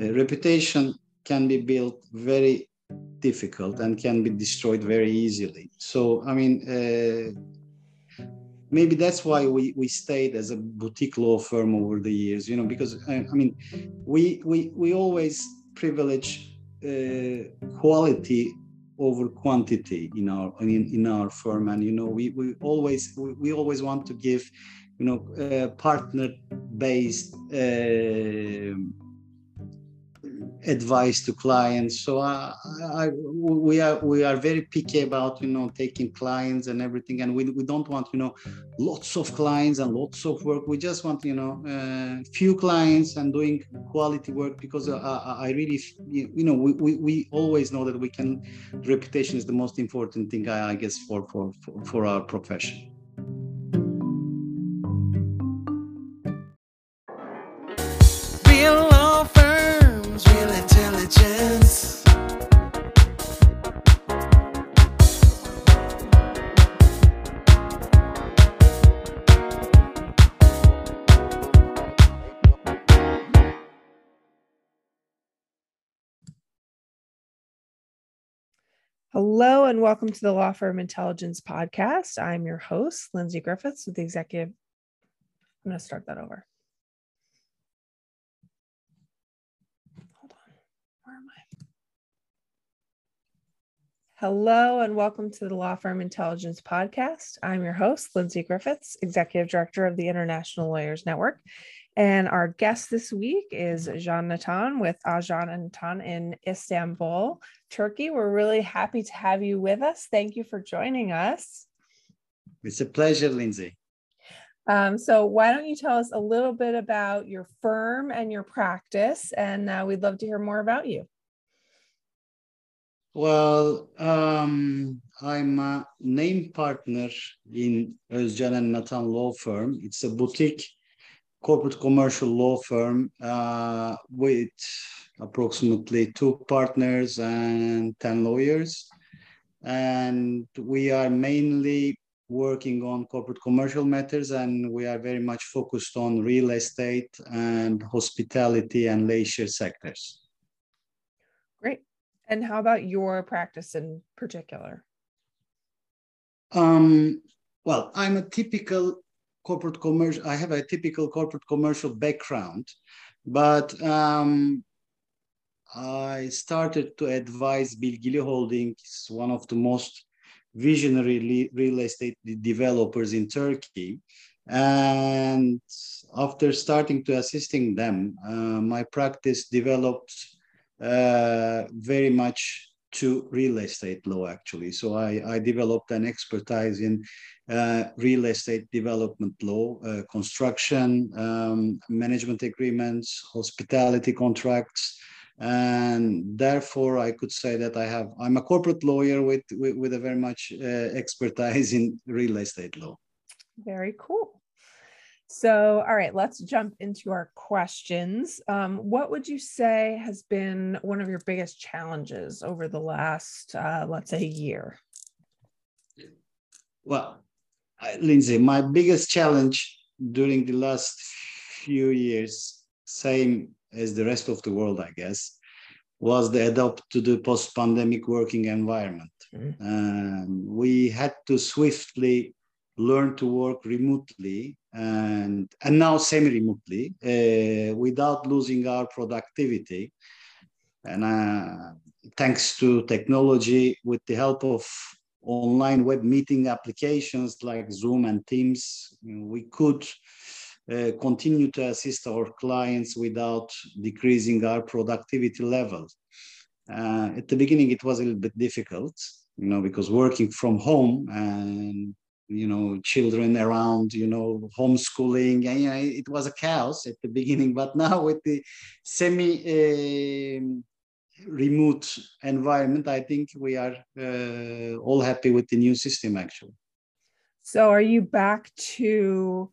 uh, reputation can be built very difficult and can be destroyed very easily. So, I mean, uh, maybe that's why we, we stayed as a boutique law firm over the years, you know, because I, I mean, we, we, we always privilege uh, quality over quantity in our in, in our firm and you know we, we always we, we always want to give you know uh, partner based uh, advice to clients. So I, we are we are very picky about you know taking clients and everything and we, we don't want you know lots of clients and lots of work. We just want you know uh, few clients and doing quality work because I, I really you know we, we, we always know that we can reputation is the most important thing I, I guess for, for for for our profession Hello, and welcome to the Law Firm Intelligence Podcast. I'm your host, Lindsay Griffiths, with the executive. I'm going to start that over. Hold on. Where am I? Hello, and welcome to the Law Firm Intelligence Podcast. I'm your host, Lindsay Griffiths, Executive Director of the International Lawyers Network. And our guest this week is Can Natan with Özcan and Natan in Istanbul, Turkey. We're really happy to have you with us. Thank you for joining us. It's a pleasure, Lindsay. Um, so, why don't you tell us a little bit about your firm and your practice? And uh, we'd love to hear more about you. Well, um, I'm a name partner in Özcan and Natan Law Firm. It's a boutique corporate commercial law firm uh, with approximately two partners and 10 lawyers. And we are mainly working on corporate commercial matters and we are very much focused on real estate and hospitality and leisure sectors. Great. And how about your practice in particular? Um, well, I'm a typical corporate commercial. I have a typical corporate commercial background, but um, I started to advise Bilgili Holdings, one of the most visionary real estate developers in Turkey. And after starting to assisting them, uh, my practice developed uh, very much to real estate law actually. So I, I developed an expertise in uh, real estate development law, uh, construction, um, management agreements, hospitality contracts, and therefore I could say that I have I'm a corporate lawyer with with, with a very much uh, expertise in real estate law. Very cool. So, all right, let's jump into our questions. Um, what would you say has been one of your biggest challenges over the last, uh, let's say, year? Well, Lindsay, my biggest challenge during the last few years, same as the rest of the world, I guess, was the adapt to the post-pandemic working environment. Mm-hmm. Um, we had to swiftly learn to work remotely and and now semi-remotely uh, without losing our productivity. And uh, thanks to technology with the help of online web meeting applications like zoom and teams we could uh, continue to assist our clients without decreasing our productivity levels. Uh, at the beginning it was a little bit difficult you know because working from home and you know children around you know homeschooling and you know, it was a chaos at the beginning but now with the semi uh, remote environment i think we are uh, all happy with the new system actually. So are you back to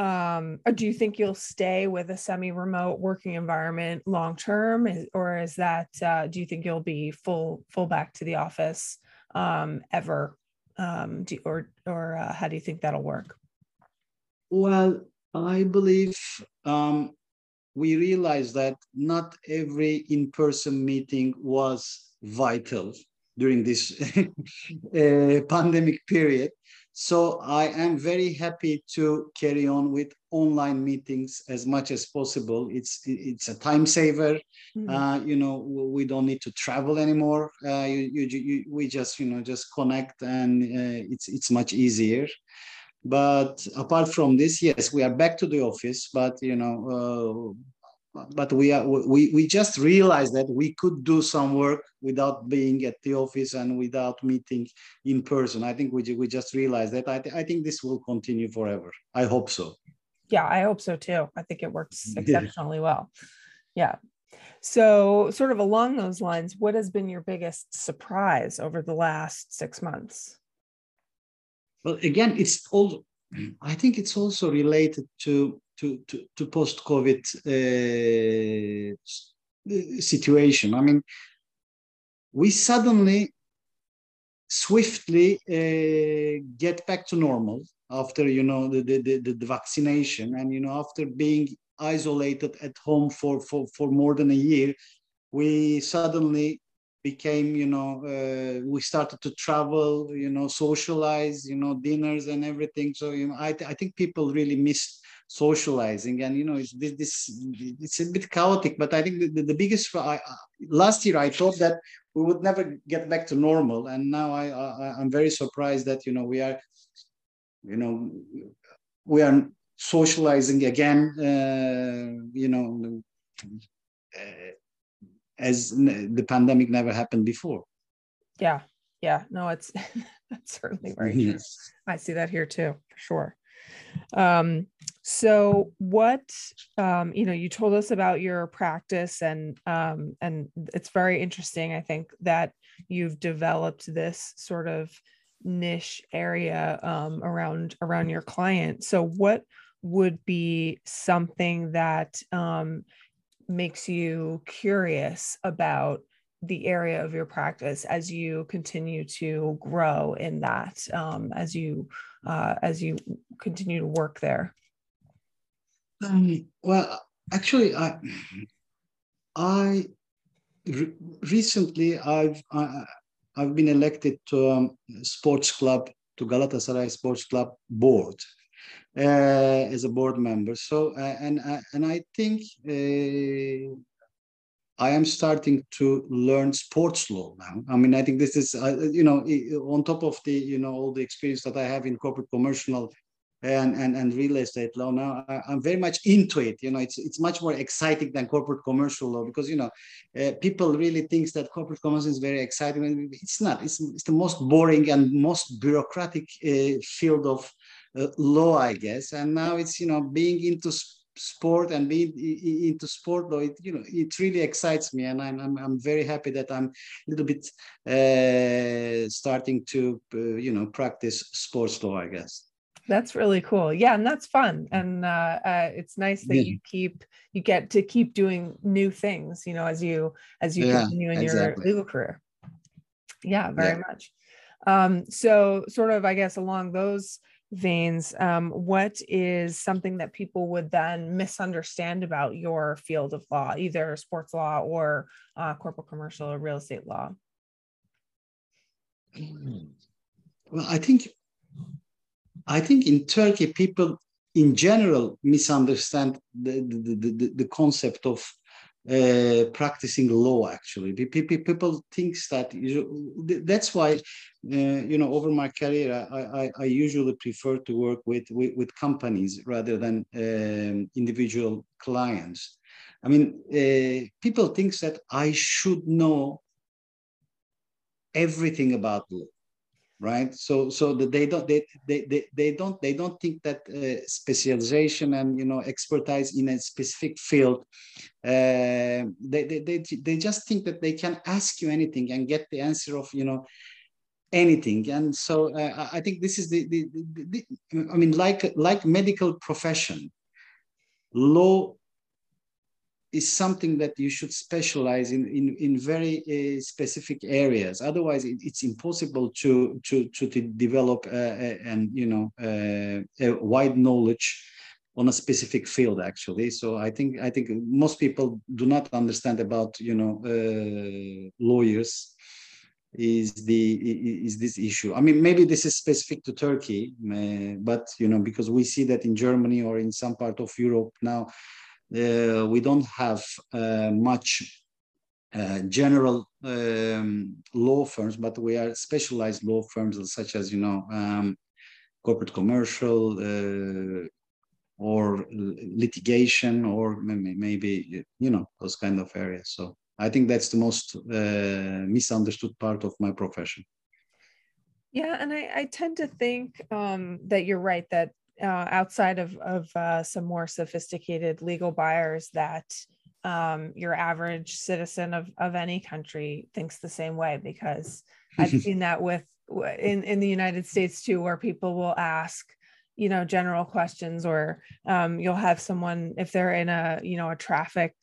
um, or do you think you'll stay with a semi-remote working environment long term? Or is that uh, do you think you'll be full full back to the office um, ever um, do, or or uh, how do you think that'll work? Well, I believe um, we realized that not every in-person meeting was vital during this uh, pandemic period. So I am very happy to carry on with online meetings as much as possible. It's it's a time saver. Mm-hmm. Uh, you know, we don't need to travel anymore. Uh, you, you, you, we just you know just connect, and uh, it's it's much easier. But apart from this, yes, we are back to the office. But you know, uh, but we are we, we just realized that we could do some work without being at the office and without meeting in person. I think we, we just realized that. I, th- I think this will continue forever. I hope so. Yeah i hope so too. I think it works exceptionally well. Yeah. So sort of along those lines what has been your biggest surprise over the last six months? Well again it's all i think it's also related to to, to, to post-COVID uh, situation. I mean, we suddenly, swiftly uh, get back to normal after, you know, the, the, the, the vaccination and, you know, after being isolated at home for, for, for more than a year, we suddenly became you know uh, we started to travel you know socialize you know dinners and everything. So you know i, th- I think people really missed socializing and you know it's this, this it's a bit chaotic but i think the, the biggest I, last year i thought that we would never get back to normal. And now I, I i'm very surprised that you know we are you know we are socializing again uh, you know uh, as the pandemic never happened before yeah yeah no it's that's certainly very true i see that here too for sure um, so what um, you know, you told us about your practice and um, and it's very interesting. I think that you've developed this sort of niche area um, around around your client. So what would be something that um, makes you curious about the area of your practice as you continue to grow in that um, as you uh, as you continue to work there? Um, well actually i i re- recently i've I, have i have been elected to um, sports club to galatasaray sports club board as a board member so uh, and uh, and i think uh, I am starting to learn sports law now. I mean, I think this is, uh, you know, on top of the, you know, all the experience that I have in corporate commercial and, and, and real estate law now, I, am very much into it. You know, it's, it's much more exciting than corporate commercial law because, you know, uh, people really think that corporate commercial is very exciting. It's not. It's, it's the most boring and most bureaucratic uh, field of uh, law, I guess. And now it's, you know, being into sport and being into sport though it you know it really excites me and i'm i'm, I'm very happy that i'm a little bit uh, starting to uh, you know practice sports law i guess that's really cool yeah and that's fun and uh, uh, it's nice that yeah. you keep you get to keep doing new things you know as you as you yeah, continue in exactly. your legal career yeah very yeah. much um so sort of i guess along those veins, um, what is something that people would then misunderstand about your field of law, either sports law or uh, corporate commercial or real estate law? Well, I think I think in Turkey, people in general misunderstand the, the, the, the concept of uh, practicing law actually. People thinks that that's why uh, you know over my career I, I, I, usually prefer to work with with, with companies rather than um, individual clients. I mean uh, people think that i should know everything about law right? So so that they don't they, they they, they don't they don't think that uh, specialization and you know expertise in a specific field uh, they, they they they just think that they can ask you anything and get the answer of you know anything. And so uh, i think this is the, the, the, the i mean like like medical profession law is something that you should specialize in in, in very uh, specific areas. Otherwise, it, it's impossible to to to, to develop uh, uh and you know uh, a wide knowledge on a specific field actually so i think i think most people do not understand about you know uh, lawyers is the is this issue i mean maybe this is specific to turkey uh, but you know because we see that in germany or in some part of europe now we don't have uh, much uh, general um, law firms but we are specialized law firms such as you know um, corporate commercial uh, or litigation or maybe you know those kind of areas. So i think that's the most uh, misunderstood part of my profession. Yeah and i, I tend to think um, that you're right that uh, outside of, of uh, some more sophisticated legal buyers that um, your average citizen of, of any country thinks the same way because i've seen that with in, in the united states too where people will ask you know general questions or um, you'll have someone if they're in a you know a traffic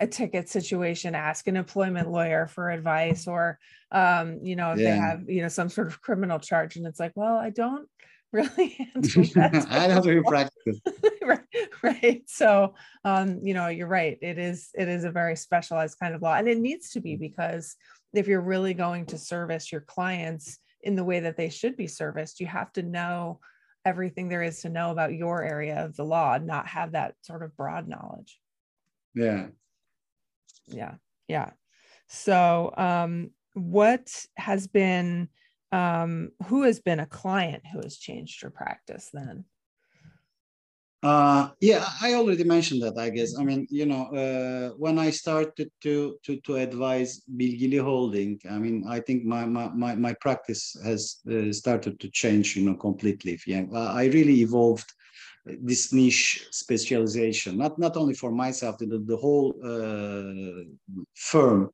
a ticket situation ask an employment lawyer for advice or um, you know if yeah. they have you know some sort of criminal charge and it's like well i don't really handle that i don't do practice right, right. So um, you know you're right. It is it is a very specialized kind of law and it needs to be because if you're really going to service your clients in the way that they should be serviced you have to know everything there is to know about your area of the law and not have that sort of broad knowledge. Yeah. Yeah yeah. So um what has been um who has been a client who has changed your practice then uh, yeah, I already mentioned that. I guess. I mean, you know, uh, when I started to to to advise Bilgili Holding, I mean, I think my my my, my practice has uh, started to change. You know, completely. Yeah, I really evolved this niche specialization, not not only for myself, the the whole uh, firm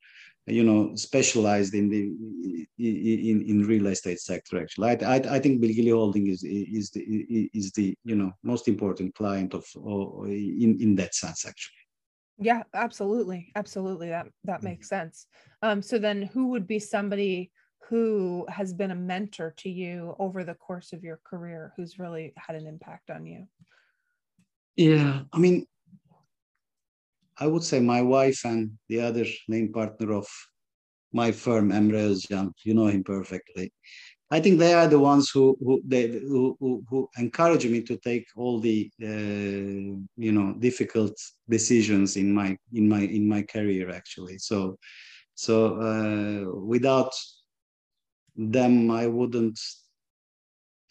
you know specialized in the in in real estate sector actually. I i, I think bilgili holding is is the is the you know most important client of in in that sense actually. Yeah absolutely. Absolutely. That that mm-hmm. makes sense. Um so then who would be somebody who has been a mentor to you over the course of your career who's really had an impact on you? Yeah i mean I would say my wife and the other main partner of my firm, Emre Özcan, you know him perfectly. I think they are the ones who who they who, who, who encourage me to take all the uh, you know difficult decisions in my in my in my career actually. So so uh, without them, I wouldn't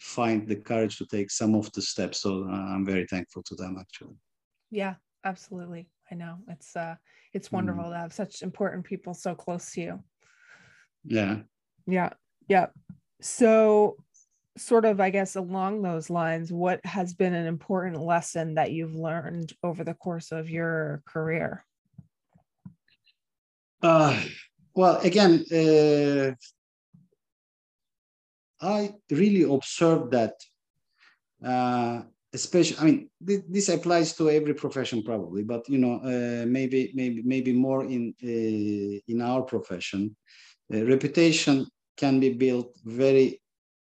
find the courage to take some of the steps. So uh, I'm very thankful to them actually. Yeah, absolutely. I know it's uh it's mm. wonderful mm. to have such important people so close to you. Yeah. Yeah. Yeah. So sort of I guess along those lines, what has been an important lesson that you've learned over the course of your career? Uh well again uh I really observed that uh especially i mean this applies to every profession probably but you know uh, maybe maybe maybe more in uh, in our profession uh, reputation can be built very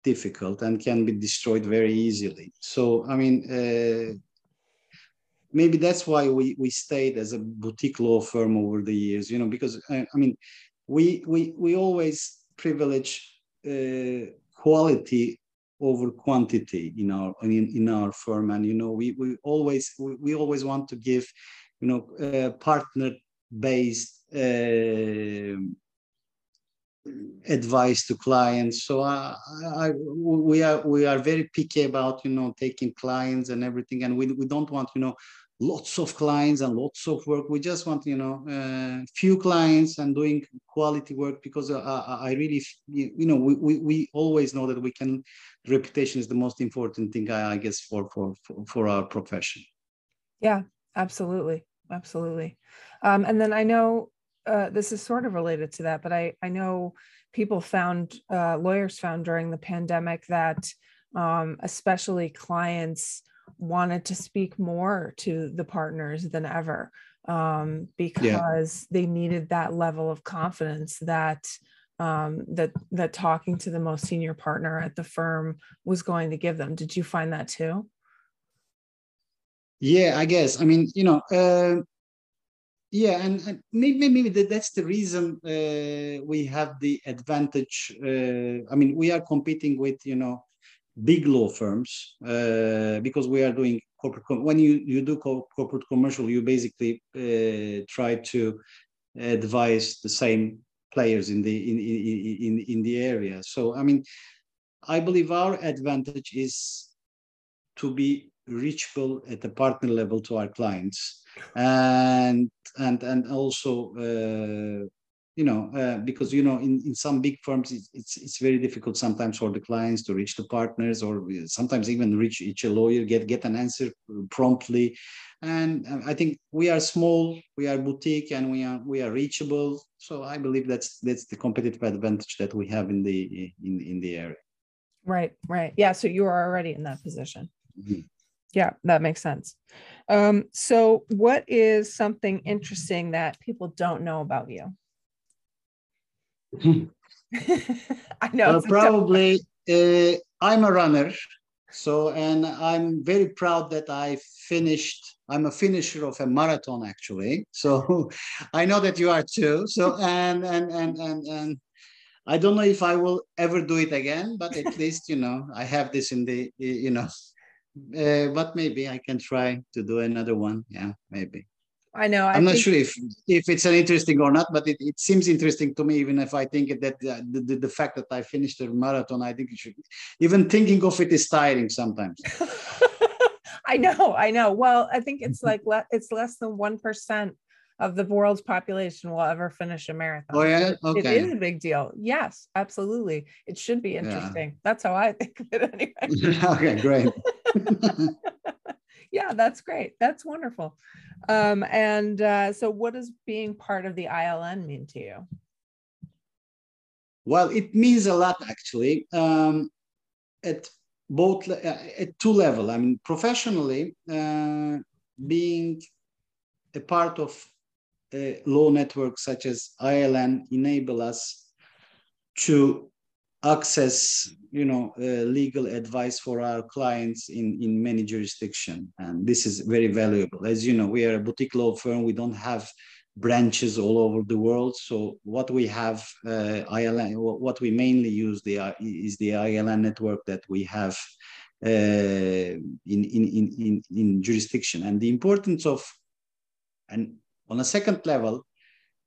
difficult and can be destroyed very easily. So i mean uh, maybe that's why we we stayed as a boutique law firm over the years you know because uh, i mean we we we always privilege uh, quality over quantity in our in, in our firm. And you know we we always we, we always want to give you know uh, partner based uh, advice to clients. So I, I, we are we are very picky about you know taking clients and everything. And we, we don't want you know lots of clients and lots of work. We just want, you know, uh, few clients and doing quality work because uh, I, I really, you know, we, we, we always know that we can, reputation is the most important thing, I, I guess, for, for, for, our profession. Yeah, absolutely. Absolutely. Um, and then I know uh, this is sort of related to that, but I, I know people found, uh, lawyers found during the pandemic that um, especially clients wanted to speak more to the partners than ever um, because yeah. they needed that level of confidence that um, that that talking to the most senior partner at the firm was going to give them. Did you find that too? yeah, I guess. I mean, you know, uh, yeah, and, and, maybe maybe that's the reason uh, we have the advantage. Uh, I mean, we are competing with you know big law firms uh, because we are doing corporate. When you you do co- corporate commercial, you basically uh, try to advise the same players in the in, in in in the area. So I mean, I believe our advantage is to be reachable at the partner level to our clients and and and also uh, you know uh, because you know in, in some big firms it's, it's, it's very difficult sometimes for the clients to reach the partners or sometimes even reach each lawyer get get an answer promptly and uh, i think we are small we are boutique and we are we are reachable so i believe that's that's the competitive advantage that we have in the in in the area right right yeah so you are already in that position mm-hmm. Yeah, that makes sense. Um, so, what is something interesting that people don't know about you? I know. probably uh, I'm a runner. So, and I'm very proud that I finished. I'm a finisher of a marathon, actually. So, I know that you are too. So, and and and and and I don't know if I will ever do it again, but at least you know I have this in the you know uh, but maybe I can try to do another one. Yeah, maybe. I know. I am not sure if if it's an interesting or not, but it, it seems interesting to me. Even if I think that uh, the, the, the fact that I finished a marathon, I think it should. Even thinking of it is tiring sometimes. I know, I know. Well, I think it's like le- it's less than one percent of the world's population will ever finish a marathon. Oh yeah, okay. It is a big deal. Yes, absolutely. It should be interesting. Yeah. That's how I think of it anyway. okay, great. Yeah, that's great. That's wonderful. Um, and uh, so, what does being part of the ILN mean to you? Well, it means a lot actually. Um, at both uh, at two level. I mean, professionally, uh, being a part of a law network such as ILN enable us to access you know uh, legal advice for our clients in in many jurisdictions and this is very valuable. As you know we are a boutique law firm. We don't have branches all over the world. So what we have uh, ILN what we mainly use the is the ILN network that we have uh, in, in in in in jurisdiction. And the importance of and on a second level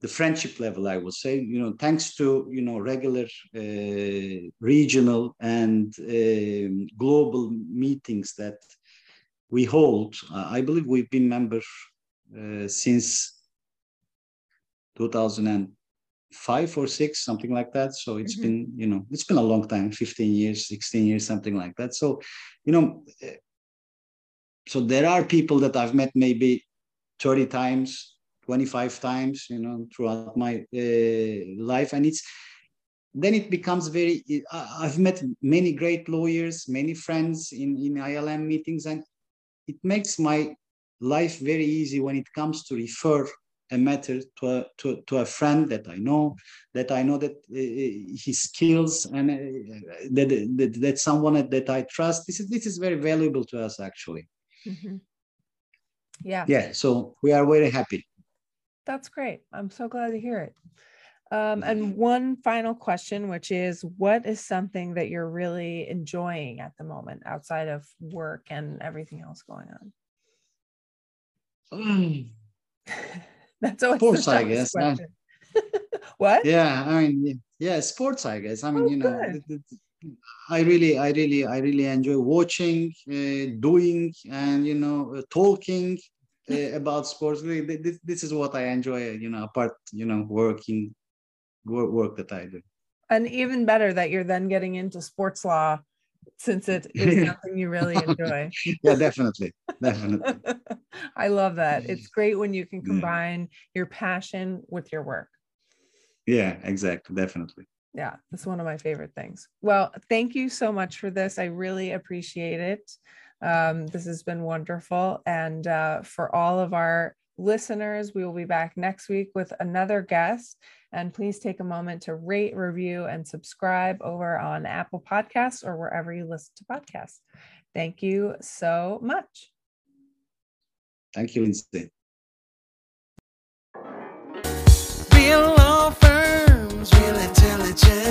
the friendship level, I would say, you know, thanks to, you know, regular uh, regional and uh, global meetings that we hold. Uh, I believe we've been members uh, since 2005 or six, something like that. So it's mm-hmm. been, you know, it's been a long time, 15 years, 16 years, something like that. So, you know, uh, so there are people that I've met maybe 30 times 25 times, you know, throughout my uh, life. And it's then it becomes very, I've met many great lawyers, many friends in, in ILN meetings, and it makes my life very easy when it comes to refer a matter to a, to, to a friend that I know, that I know that uh, his skills and uh, that, that, that someone that I trust. This is, this is very valuable to us actually. Mm-hmm. Yeah. Yeah. So we are very happy that's great. I'm so glad to hear it. Um, and one final question, which is what is something that you're really enjoying at the moment outside of work and everything else going on? Mm. That's always sports, I guess. what? Yeah, I mean, yeah, sports, I guess. I mean, oh, you know, I really, I really, I really enjoy watching, uh, doing, and you know, uh, talking uh, about sports. This, this is what I enjoy, you know, apart, you know, working, work, work that I do. And even better that you're then getting into sports law since it is something you really enjoy. yeah, definitely. Definitely. I love that. It's great when you can combine yeah. your passion with your work. Yeah, exactly. Definitely. Yeah, that's one of my favorite things. Well, thank you so much for this. I really appreciate it. Um, this has been wonderful. And uh, for all of our listeners, we will be back next week with another guest. And please take a moment to rate, review, and subscribe over on Apple Podcasts or wherever you listen to podcasts. Thank you so much. Thank you, Lindsay. Real law firms, real intelligence.